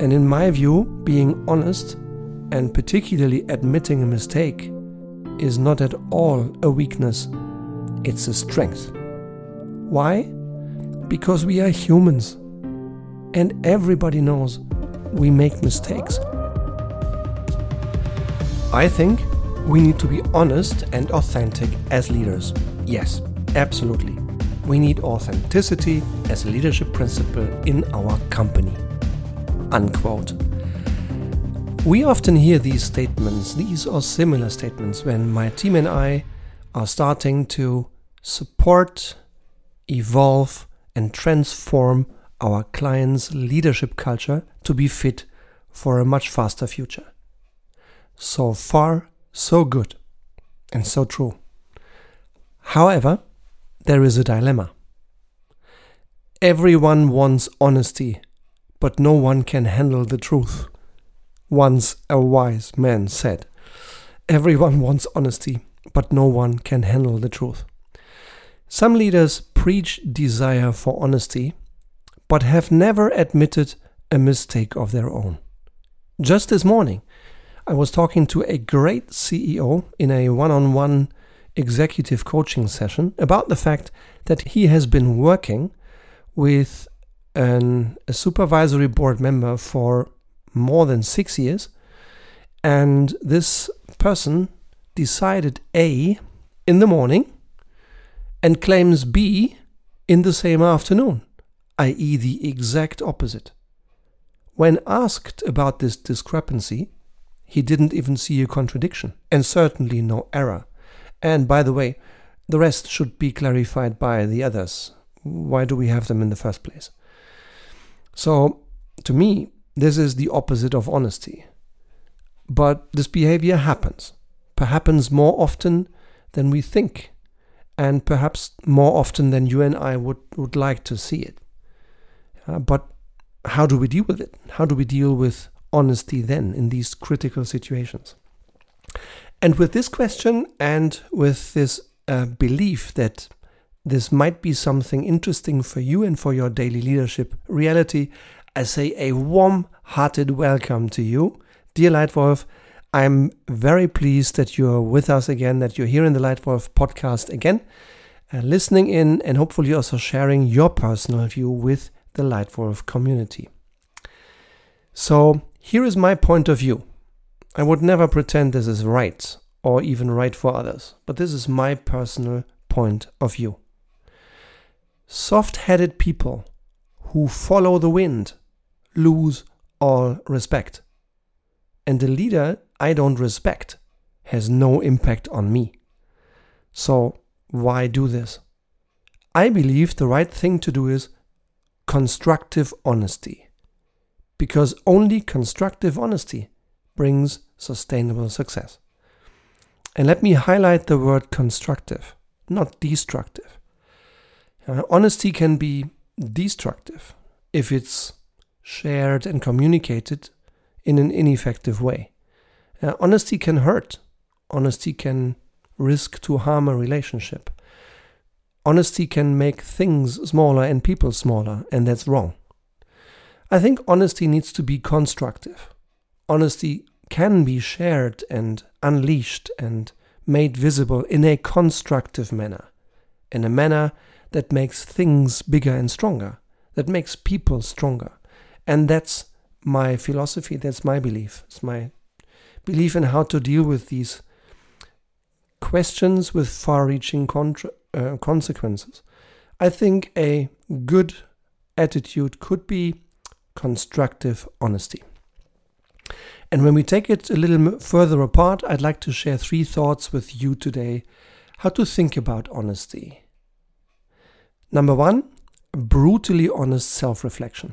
And in my view, being honest and particularly admitting a mistake is not at all a weakness, it's a strength. Why? Because we are humans. And everybody knows we make mistakes. I think we need to be honest and authentic as leaders. Yes, absolutely. We need authenticity as a leadership principle in our company. Unquote. We often hear these statements, these or similar statements, when my team and I are starting to support, evolve, and transform our clients' leadership culture to be fit for a much faster future. So far, so good, and so true. However, there is a dilemma. Everyone wants honesty, but no one can handle the truth. Once a wise man said, Everyone wants honesty, but no one can handle the truth. Some leaders preach desire for honesty, but have never admitted a mistake of their own. Just this morning, I was talking to a great CEO in a one on one executive coaching session about the fact that he has been working with an, a supervisory board member for more than six years. And this person decided A in the morning and claims B in the same afternoon, i.e., the exact opposite. When asked about this discrepancy, he didn't even see a contradiction, and certainly no error. And by the way, the rest should be clarified by the others. Why do we have them in the first place? So, to me, this is the opposite of honesty. But this behavior happens, perhaps more often than we think, and perhaps more often than you and I would, would like to see it. Uh, but how do we deal with it? How do we deal with honesty then in these critical situations? And with this question and with this uh, belief that this might be something interesting for you and for your daily leadership reality, I say a warm hearted welcome to you. Dear Lightwolf, I'm very pleased that you're with us again, that you're here in the Lightwolf podcast again, uh, listening in and hopefully also sharing your personal view with the Lightwolf community. So, here is my point of view. I would never pretend this is right or even right for others, but this is my personal point of view. Soft headed people who follow the wind lose all respect. And the leader I don't respect has no impact on me. So, why do this? I believe the right thing to do is constructive honesty. Because only constructive honesty brings sustainable success. And let me highlight the word constructive, not destructive. Uh, honesty can be destructive if it's shared and communicated in an ineffective way. Uh, honesty can hurt. Honesty can risk to harm a relationship. Honesty can make things smaller and people smaller, and that's wrong. I think honesty needs to be constructive. Honesty can be shared and unleashed and made visible in a constructive manner, in a manner that makes things bigger and stronger, that makes people stronger. And that's my philosophy, that's my belief. It's my belief in how to deal with these questions with far reaching uh, consequences. I think a good attitude could be constructive honesty. And when we take it a little further apart, I'd like to share three thoughts with you today how to think about honesty. Number one, brutally honest self reflection.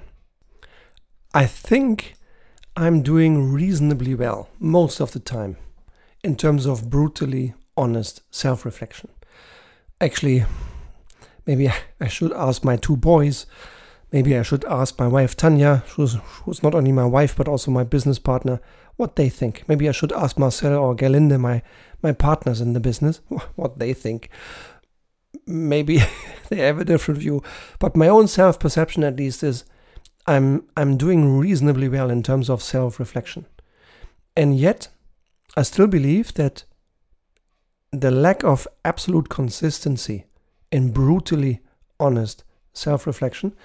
I think I'm doing reasonably well most of the time in terms of brutally honest self reflection. Actually, maybe I should ask my two boys Maybe I should ask my wife Tanya, who's, who's not only my wife but also my business partner, what they think. Maybe I should ask Marcel or Gerlinde, my, my partners in the business, what they think. Maybe they have a different view. But my own self perception, at least, is I'm I'm doing reasonably well in terms of self-reflection. And yet I still believe that the lack of absolute consistency in brutally honest self-reflection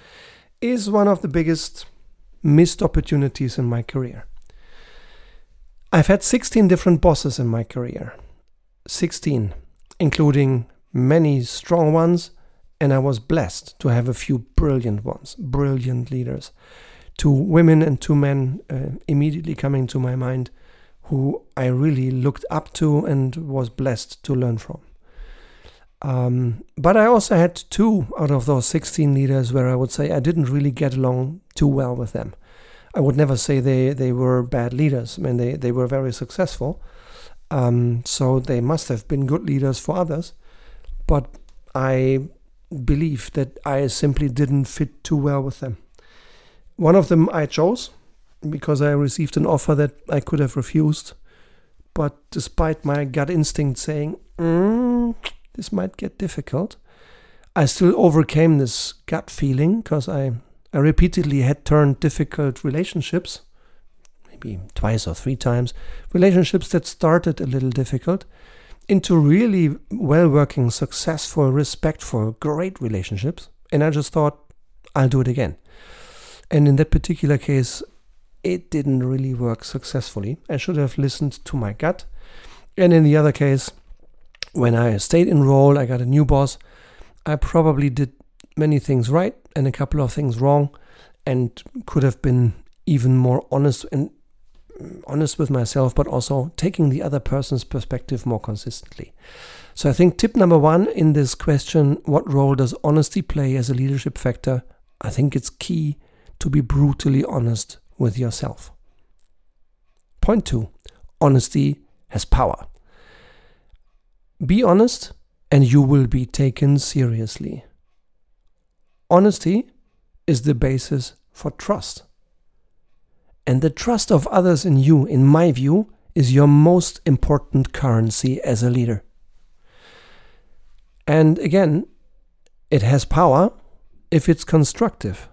is one of the biggest missed opportunities in my career. I've had 16 different bosses in my career. 16, including many strong ones, and I was blessed to have a few brilliant ones, brilliant leaders. Two women and two men uh, immediately coming to my mind who I really looked up to and was blessed to learn from. Um, but I also had two out of those 16 leaders where I would say I didn't really get along too well with them. I would never say they, they were bad leaders. I mean, they, they were very successful. Um, so they must have been good leaders for others. But I believe that I simply didn't fit too well with them. One of them I chose because I received an offer that I could have refused. But despite my gut instinct saying, mm, this might get difficult, I still overcame this gut feeling because I I repeatedly had turned difficult relationships, maybe twice or three times, relationships that started a little difficult, into really well working, successful, respectful, great relationships. And I just thought, I'll do it again. And in that particular case, it didn't really work successfully. I should have listened to my gut. And in the other case, when I stayed in role, I got a new boss. I probably did many things right and a couple of things wrong and could have been even more honest and honest with myself but also taking the other person's perspective more consistently. So i think tip number 1 in this question what role does honesty play as a leadership factor? I think it's key to be brutally honest with yourself. Point 2 honesty has power. Be honest and you will be taken seriously. Honesty is the basis for trust. And the trust of others in you, in my view, is your most important currency as a leader. And again, it has power if it's constructive.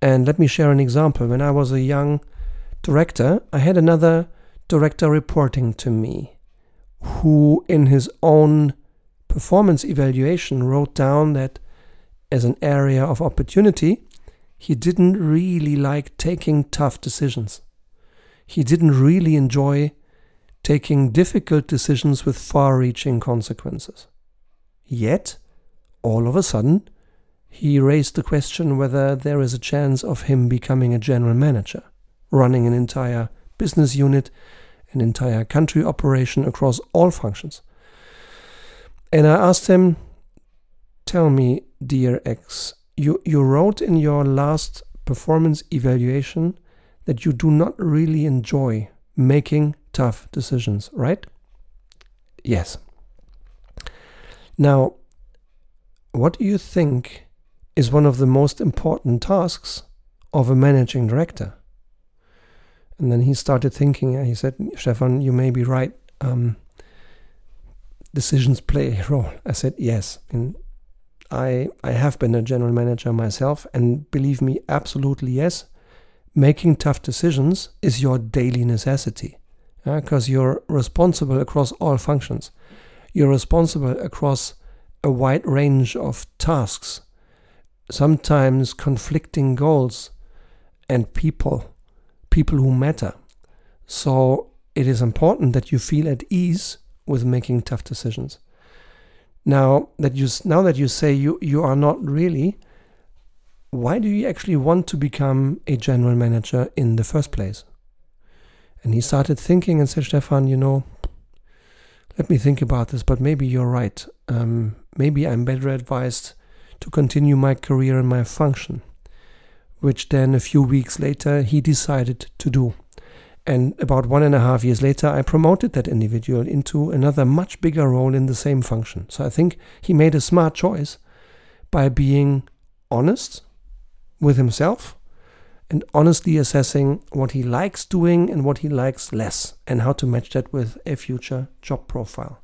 And let me share an example. When I was a young director, I had another director reporting to me who, in his own performance evaluation, wrote down that as an area of opportunity, he didn't really like taking tough decisions. He didn't really enjoy taking difficult decisions with far reaching consequences. Yet, all of a sudden, he raised the question whether there is a chance of him becoming a general manager, running an entire business unit, an entire country operation across all functions. And I asked him, Tell me, dear X, you, you wrote in your last performance evaluation that you do not really enjoy making tough decisions, right? Yes. Now, what do you think is one of the most important tasks of a managing director? And then he started thinking, and he said, Stefan, you may be right. Um, decisions play a role. I said, yes. In I, I have been a general manager myself, and believe me, absolutely yes. Making tough decisions is your daily necessity because you're responsible across all functions. You're responsible across a wide range of tasks, sometimes conflicting goals, and people, people who matter. So it is important that you feel at ease with making tough decisions. Now that you now that you say you you are not really, why do you actually want to become a general manager in the first place? And he started thinking and said, Stefan, you know, let me think about this, but maybe you're right. Um, maybe I'm better advised to continue my career in my function, which then a few weeks later he decided to do. And about one and a half years later, I promoted that individual into another much bigger role in the same function. So I think he made a smart choice by being honest with himself and honestly assessing what he likes doing and what he likes less, and how to match that with a future job profile.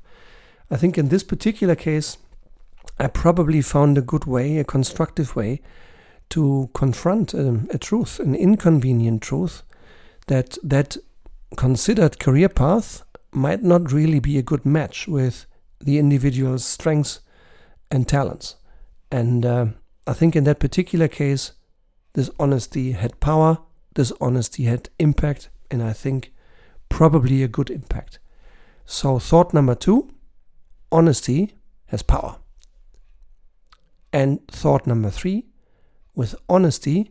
I think in this particular case, I probably found a good way, a constructive way, to confront um, a truth, an inconvenient truth, that that considered career path might not really be a good match with the individual's strengths and talents. And uh, I think in that particular case, this honesty had power, this honesty had impact, and I think probably a good impact. So, thought number two honesty has power. And thought number three with honesty,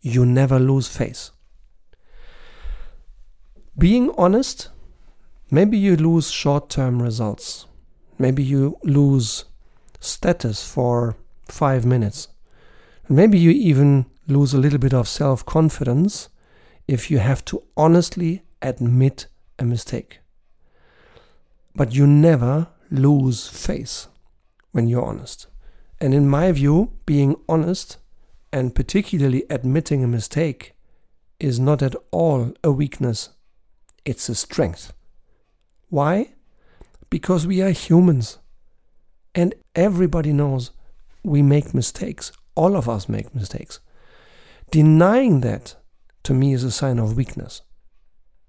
you never lose face. Being honest, maybe you lose short term results. Maybe you lose status for five minutes. Maybe you even lose a little bit of self confidence if you have to honestly admit a mistake. But you never lose face when you're honest. And in my view, being honest and particularly admitting a mistake is not at all a weakness, it's a strength. Why? Because we are humans. And everybody knows we make mistakes. All of us make mistakes. Denying that to me is a sign of weakness.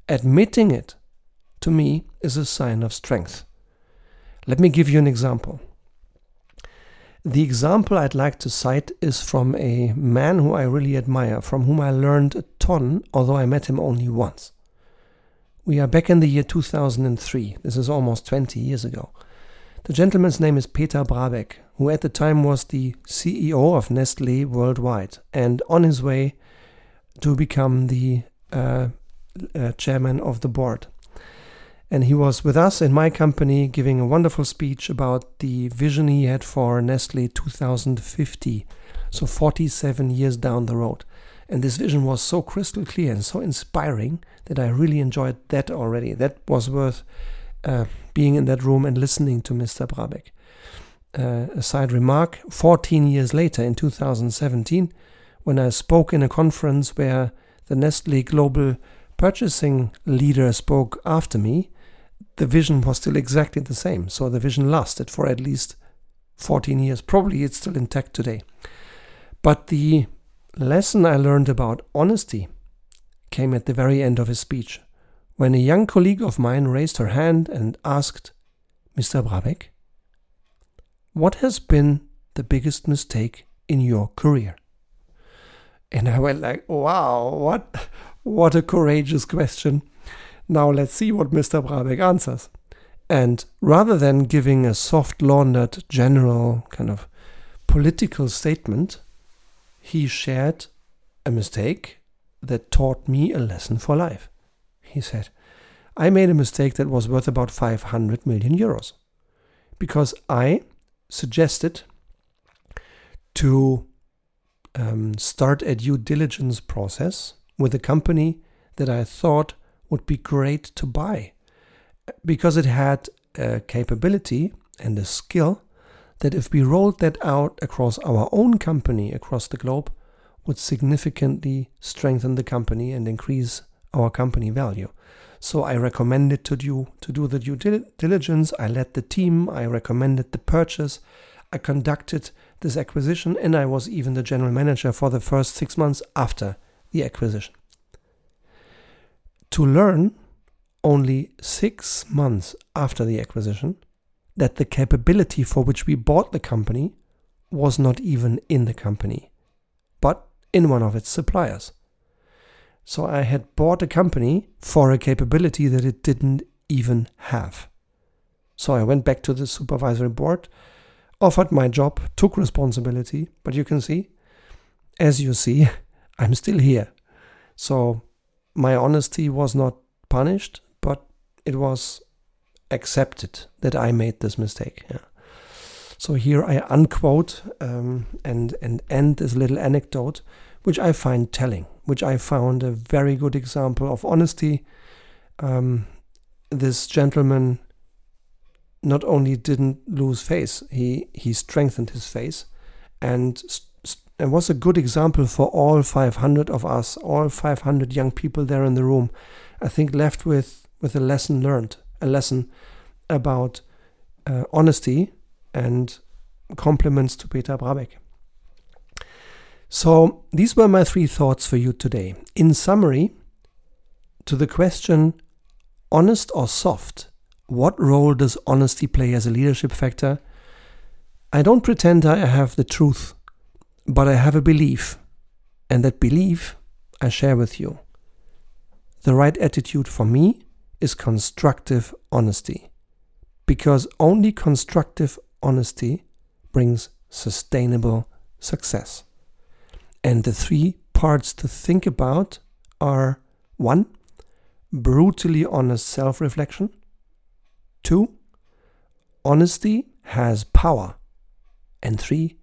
Admitting it to me is a sign of strength. Let me give you an example. The example I'd like to cite is from a man who I really admire, from whom I learned a ton, although I met him only once. We are back in the year 2003. This is almost 20 years ago. The gentleman's name is Peter Brabeck, who at the time was the CEO of Nestle worldwide and on his way to become the uh, uh, chairman of the board. And he was with us in my company giving a wonderful speech about the vision he had for Nestle 2050, so 47 years down the road. And this vision was so crystal clear and so inspiring that I really enjoyed that already. That was worth uh, being in that room and listening to Mr. Brabeck. Uh, a side remark 14 years later, in 2017, when I spoke in a conference where the Nestle global purchasing leader spoke after me, the vision was still exactly the same. So the vision lasted for at least 14 years. Probably it's still intact today. But the lesson I learned about honesty came at the very end of his speech, when a young colleague of mine raised her hand and asked, Mr. Brabeck, what has been the biggest mistake in your career? And I went like, wow, what what a courageous question. Now let's see what Mr. Brabeck answers. And rather than giving a soft laundered general kind of political statement, he shared a mistake that taught me a lesson for life. He said, I made a mistake that was worth about 500 million euros because I suggested to um, start a due diligence process with a company that I thought would be great to buy because it had a capability and a skill that if we rolled that out across our own company across the globe would significantly strengthen the company and increase our company value. So I recommended to do to do the due diligence. I led the team. I recommended the purchase. I conducted this acquisition, and I was even the general manager for the first six months after the acquisition to learn only six months after the acquisition that the capability for which we bought the company was not even in the company, but in one of its suppliers. So I had bought a company for a capability that it didn't even have. So I went back to the supervisory board, offered my job, took responsibility, but you can see, as you see, I'm still here. So my honesty was not punished, but it was accepted that I made this mistake. Yeah. So here I unquote um, and and end this little anecdote, which I find telling, which I found a very good example of honesty. Um, this gentleman not only didn't lose face, he he strengthened his face, and it was a good example for all 500 of us, all 500 young people there in the room. I think left with, with a lesson learned, a lesson about uh, honesty and compliments to Peter Brabeck. So, these were my three thoughts for you today. In summary, to the question honest or soft, what role does honesty play as a leadership factor? I don't pretend I have the truth, but I have a belief, and that belief I share with you. The right attitude for me is constructive honesty, because only constructive honesty brings sustainable success. And the three parts to think about are one, brutally honest self reflection, two, honesty has power, and three,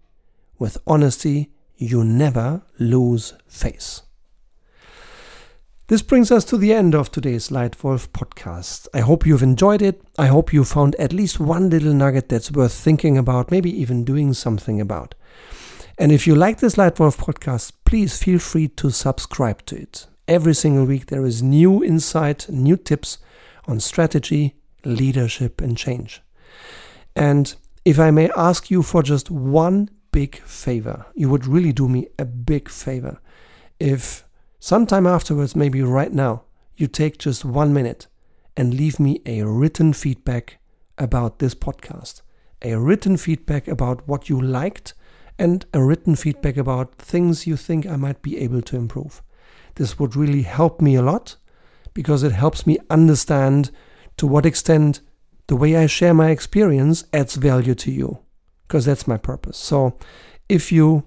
with honesty, you never lose face. This brings us to the end of today's Lightwolf podcast. I hope you've enjoyed it. I hope you found at least one little nugget that's worth thinking about, maybe even doing something about. And if you like this Lightwolf podcast, please feel free to subscribe to it. Every single week there is new insight, new tips on strategy, leadership, and change. And if I may ask you for just one big favor, you would really do me a big favor. If sometime afterwards, maybe right now, you take just one minute and leave me a written feedback about this podcast, a written feedback about what you liked and a written feedback about things you think I might be able to improve. This would really help me a lot because it helps me understand to what extent the way I share my experience adds value to you because that's my purpose. So if you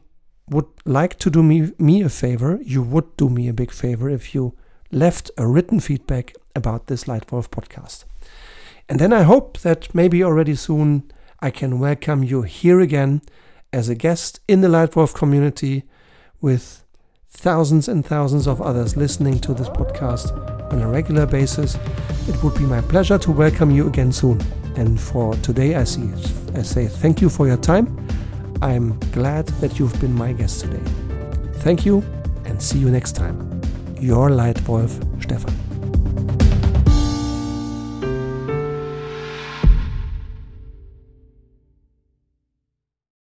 would like to do me, me a favor, you would do me a big favor if you left a written feedback about this Lightwolf podcast. And then I hope that maybe already soon I can welcome you here again as a guest in the Lightwolf community with thousands and thousands of others listening to this podcast on a regular basis. It would be my pleasure to welcome you again soon. And for today, I, see, I say thank you for your time. I'm glad that you've been my guest today. Thank you and see you next time. Your Lightwolf, Stefan.